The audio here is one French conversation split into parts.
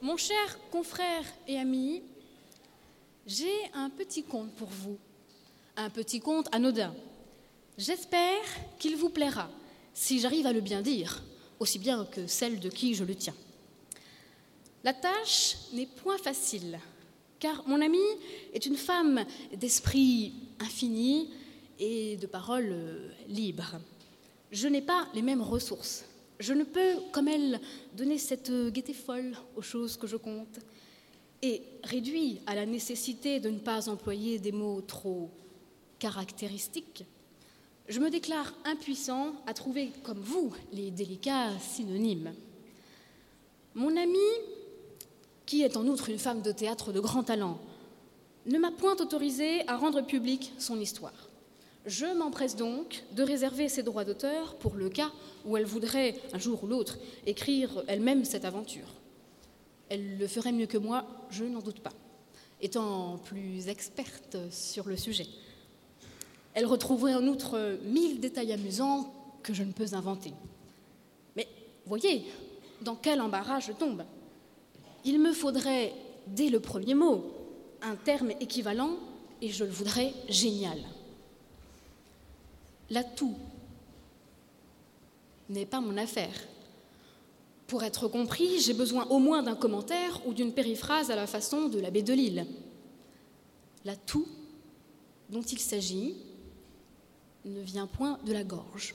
Mon cher confrère et ami, j'ai un petit conte pour vous. Un petit conte anodin. J'espère qu'il vous plaira, si j'arrive à le bien dire, aussi bien que celle de qui je le tiens. La tâche n'est point facile, car mon amie est une femme d'esprit infini et de parole libre. Je n'ai pas les mêmes ressources. Je ne peux, comme elle, donner cette gaieté folle aux choses que je compte. Et réduit à la nécessité de ne pas employer des mots trop caractéristiques, je me déclare impuissant à trouver, comme vous, les délicats synonymes. Mon amie qui est en outre une femme de théâtre de grand talent, ne m'a point autorisé à rendre publique son histoire. Je m'empresse donc de réserver ses droits d'auteur pour le cas où elle voudrait, un jour ou l'autre, écrire elle-même cette aventure. Elle le ferait mieux que moi, je n'en doute pas, étant plus experte sur le sujet. Elle retrouverait en outre mille détails amusants que je ne peux inventer. Mais voyez, dans quel embarras je tombe? Il me faudrait, dès le premier mot, un terme équivalent et je le voudrais génial. L'atout n'est pas mon affaire. Pour être compris, j'ai besoin au moins d'un commentaire ou d'une périphrase à la façon de l'abbé de Lille. L'atout dont il s'agit ne vient point de la gorge.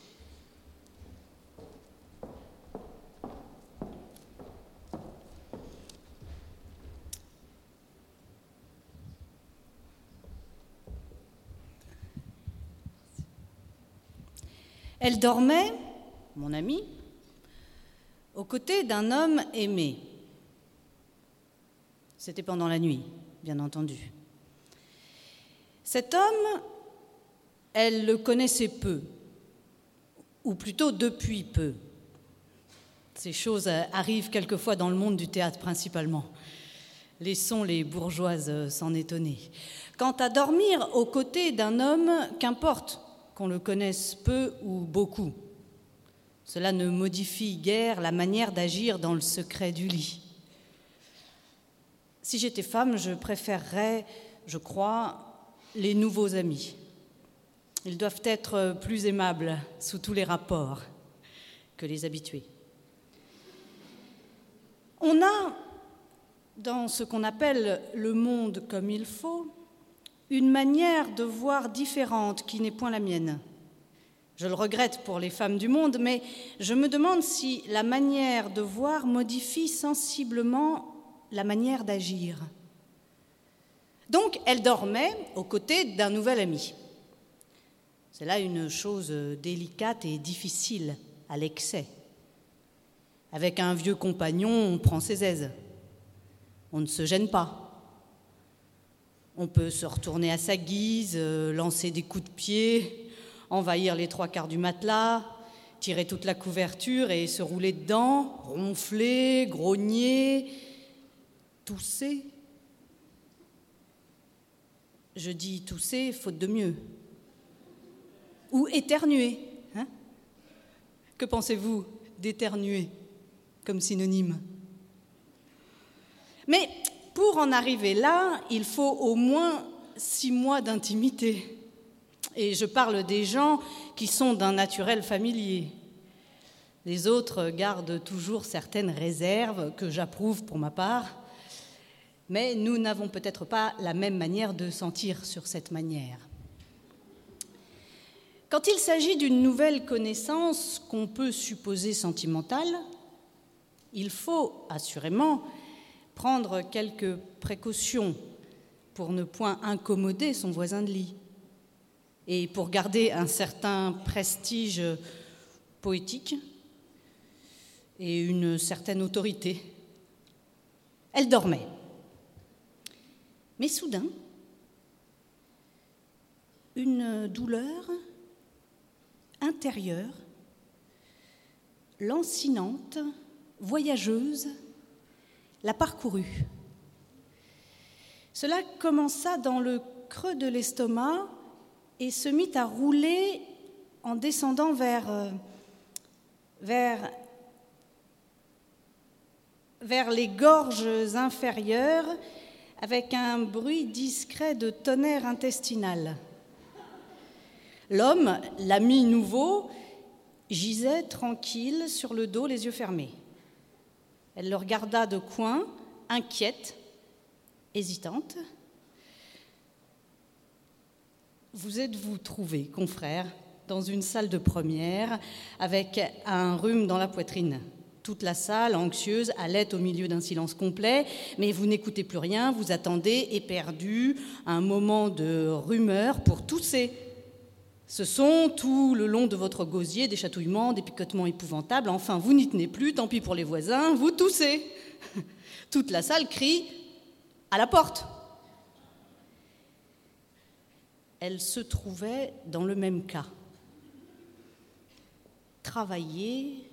Elle dormait, mon amie, aux côtés d'un homme aimé. C'était pendant la nuit, bien entendu. Cet homme, elle le connaissait peu, ou plutôt depuis peu. Ces choses arrivent quelquefois dans le monde du théâtre principalement. Laissons les bourgeoises s'en étonner. Quant à dormir aux côtés d'un homme, qu'importe qu'on le connaisse peu ou beaucoup. Cela ne modifie guère la manière d'agir dans le secret du lit. Si j'étais femme, je préférerais, je crois, les nouveaux amis. Ils doivent être plus aimables sous tous les rapports que les habitués. On a, dans ce qu'on appelle le monde comme il faut, une manière de voir différente qui n'est point la mienne. Je le regrette pour les femmes du monde, mais je me demande si la manière de voir modifie sensiblement la manière d'agir. Donc elle dormait aux côtés d'un nouvel ami. C'est là une chose délicate et difficile à l'excès. Avec un vieux compagnon, on prend ses aises. On ne se gêne pas. On peut se retourner à sa guise, euh, lancer des coups de pied, envahir les trois quarts du matelas, tirer toute la couverture et se rouler dedans, ronfler, grogner, tousser. Je dis tousser, faute de mieux. Ou éternuer. Hein que pensez-vous d'éternuer comme synonyme? Mais pour en arriver là, il faut au moins six mois d'intimité. Et je parle des gens qui sont d'un naturel familier. Les autres gardent toujours certaines réserves que j'approuve pour ma part, mais nous n'avons peut-être pas la même manière de sentir sur cette manière. Quand il s'agit d'une nouvelle connaissance qu'on peut supposer sentimentale, il faut assurément prendre quelques précautions pour ne point incommoder son voisin de lit et pour garder un certain prestige poétique et une certaine autorité. Elle dormait. Mais soudain, une douleur intérieure, lancinante, voyageuse, la parcourut. Cela commença dans le creux de l'estomac et se mit à rouler en descendant vers, euh, vers vers les gorges inférieures avec un bruit discret de tonnerre intestinal. L'homme, l'ami nouveau, gisait tranquille sur le dos, les yeux fermés. Elle le regarda de coin, inquiète, hésitante. Vous êtes-vous trouvé, confrère, dans une salle de première avec un rhume dans la poitrine? Toute la salle, anxieuse, allait au milieu d'un silence complet, mais vous n'écoutez plus rien, vous attendez, éperdu, un moment de rumeur pour tousser. Ce sont tout le long de votre gosier des chatouillements, des picotements épouvantables. Enfin, vous n'y tenez plus, tant pis pour les voisins, vous toussez. Toute la salle crie à la porte. Elle se trouvait dans le même cas. Travailler,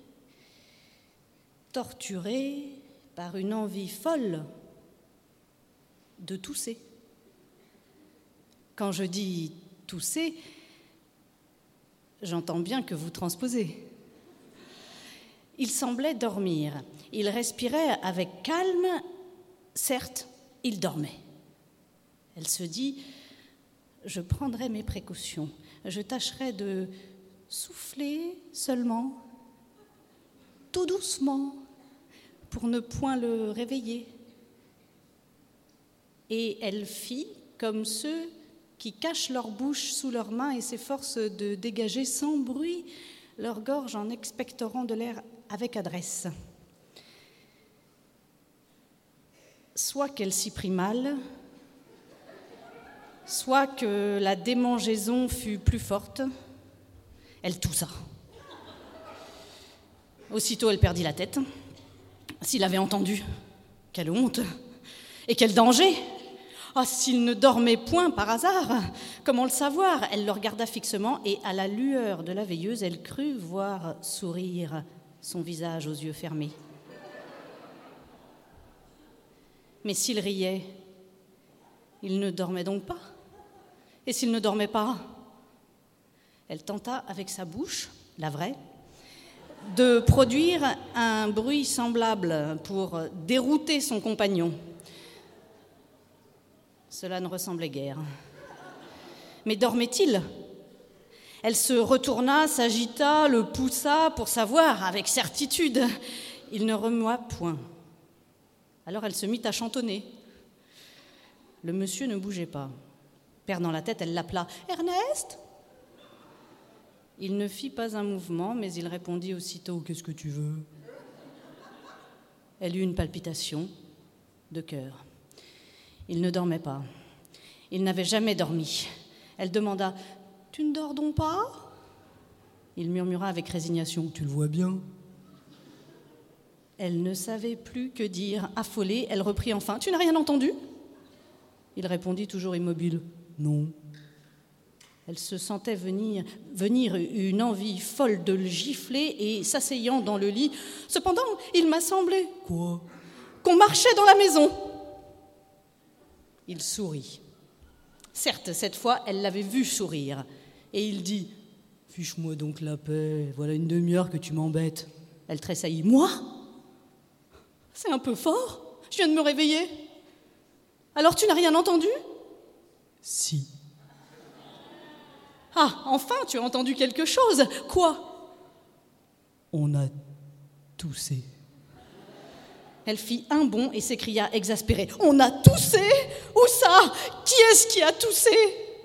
torturée par une envie folle de tousser. Quand je dis tousser, j'entends bien que vous transposez. Il semblait dormir. Il respirait avec calme. Certes, il dormait. Elle se dit, je prendrai mes précautions. Je tâcherai de souffler seulement, tout doucement, pour ne point le réveiller. Et elle fit comme ceux qui cachent leur bouche sous leurs mains et s'efforcent de dégager sans bruit leur gorge en expectorant de l'air avec adresse. Soit qu'elle s'y prit mal, soit que la démangeaison fut plus forte, elle toussa. Aussitôt, elle perdit la tête. S'il avait entendu, quelle honte et quel danger Ah, s'il ne dormait point par hasard Comment le savoir Elle le regarda fixement et, à la lueur de la veilleuse, elle crut voir sourire son visage aux yeux fermés. Mais s'il riait, il ne dormait donc pas. Et s'il ne dormait pas Elle tenta avec sa bouche, la vraie, de produire un bruit semblable pour dérouter son compagnon. Cela ne ressemblait guère. Mais dormait-il? Elle se retourna, s'agita, le poussa pour savoir avec certitude. Il ne remua point. Alors elle se mit à chantonner. Le monsieur ne bougeait pas. Perdant la tête, elle l'appela Ernest? Il ne fit pas un mouvement, mais il répondit aussitôt Qu'est-ce que tu veux? Elle eut une palpitation de cœur. Il ne dormait pas. Il n'avait jamais dormi. Elle demanda Tu ne dors donc pas? Il murmura avec résignation Tu le vois bien. Elle ne savait plus que dire. Affolée, elle reprit enfin Tu n'as rien entendu? Il répondit toujours immobile Non. Elle se sentait venir, venir une envie folle de le gifler et s'asseyant dans le lit. Cependant, il m'a semblé. Quoi? Qu'on marchait dans la maison. Il sourit. Certes, cette fois, elle l'avait vu sourire. Et il dit Fiche-moi donc la paix, voilà une demi-heure que tu m'embêtes. Elle tressaillit Moi? C'est un peu fort. Je viens de me réveiller. Alors tu n'as rien entendu? Si. Ah, enfin, tu as entendu quelque chose. Quoi? On a toussé. Elle fit un bond et s'écria exaspérée. On a toussé. Où ça? Qui est-ce qui a toussé?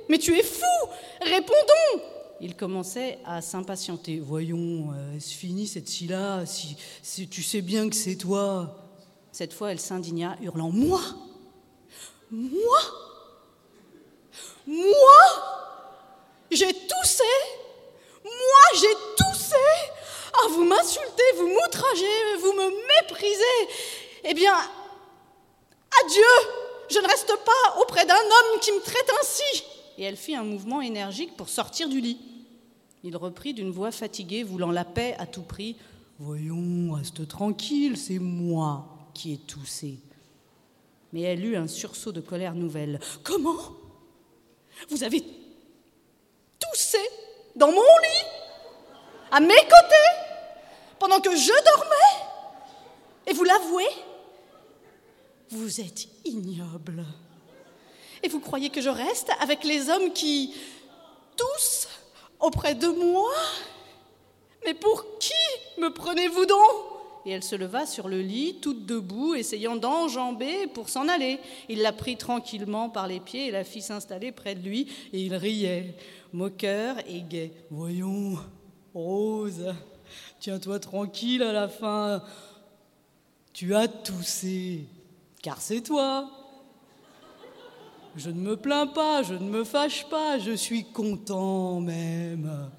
Mais tu es fou. Répondons Il commençait à s'impatienter. Voyons, euh, est-ce fini cette scie-là? Si, si tu sais bien que c'est toi. Cette fois, elle s'indigna, hurlant. Moi? Moi? Moi? J'ai toussé? Moi, j'ai toussé? Vous m'outragez, vous me méprisez Eh bien, adieu Je ne reste pas auprès d'un homme qui me traite ainsi Et elle fit un mouvement énergique pour sortir du lit. Il reprit d'une voix fatiguée, voulant la paix à tout prix. Voyons, reste tranquille, c'est moi qui ai toussé. Mais elle eut un sursaut de colère nouvelle. Comment? Vous avez toussé dans mon lit, à mes côtés, pendant que je dormais. Et vous l'avouez Vous êtes ignoble. Et vous croyez que je reste avec les hommes qui, tous, auprès de moi? Mais pour qui me prenez-vous donc? Et elle se leva sur le lit, toute debout, essayant d'enjamber pour s'en aller. Il la prit tranquillement par les pieds et la fit s'installer près de lui, et il riait, moqueur et gai. Voyons, Rose, tiens-toi tranquille à la fin. Tu as toussé, car c'est toi. Je ne me plains pas, je ne me fâche pas, je suis content même.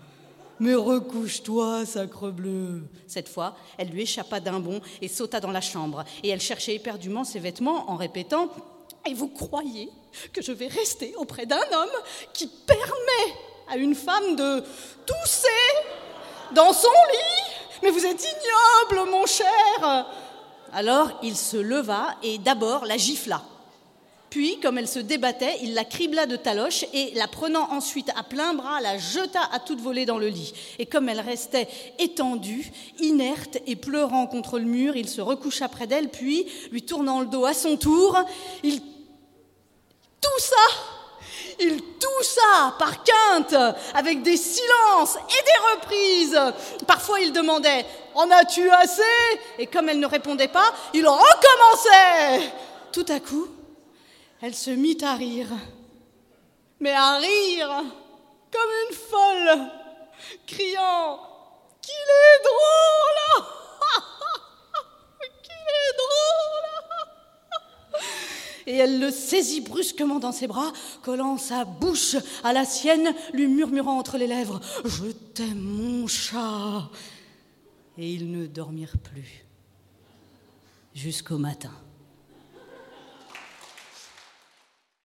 Mais recouche-toi, sacrebleu. Cette fois, elle lui échappa d'un bond et sauta dans la chambre. Et elle cherchait éperdument ses vêtements en répétant Et vous croyez que je vais rester auprès d'un homme qui permet à une femme de tousser? Dans son lit Mais vous êtes ignoble, mon cher Alors il se leva et d'abord la gifla. Puis, comme elle se débattait, il la cribla de taloches et, la prenant ensuite à plein bras, la jeta à toute volée dans le lit. Et comme elle restait étendue, inerte et pleurant contre le mur, il se recoucha près d'elle, puis, lui tournant le dos à son tour, il toussa il toussa par quinte, avec des silences et des reprises. Parfois il demandait En as-tu assez? Et comme elle ne répondait pas, il recommençait. Tout à coup, elle se mit à rire, mais à rire comme une folle, criant Qu'il est drôle Qu'il est drôle Et elle le saisit brusquement dans ses bras, collant sa bouche à la sienne, lui murmurant entre les lèvres Je t'aime, mon chat Et ils ne dormirent plus jusqu'au matin.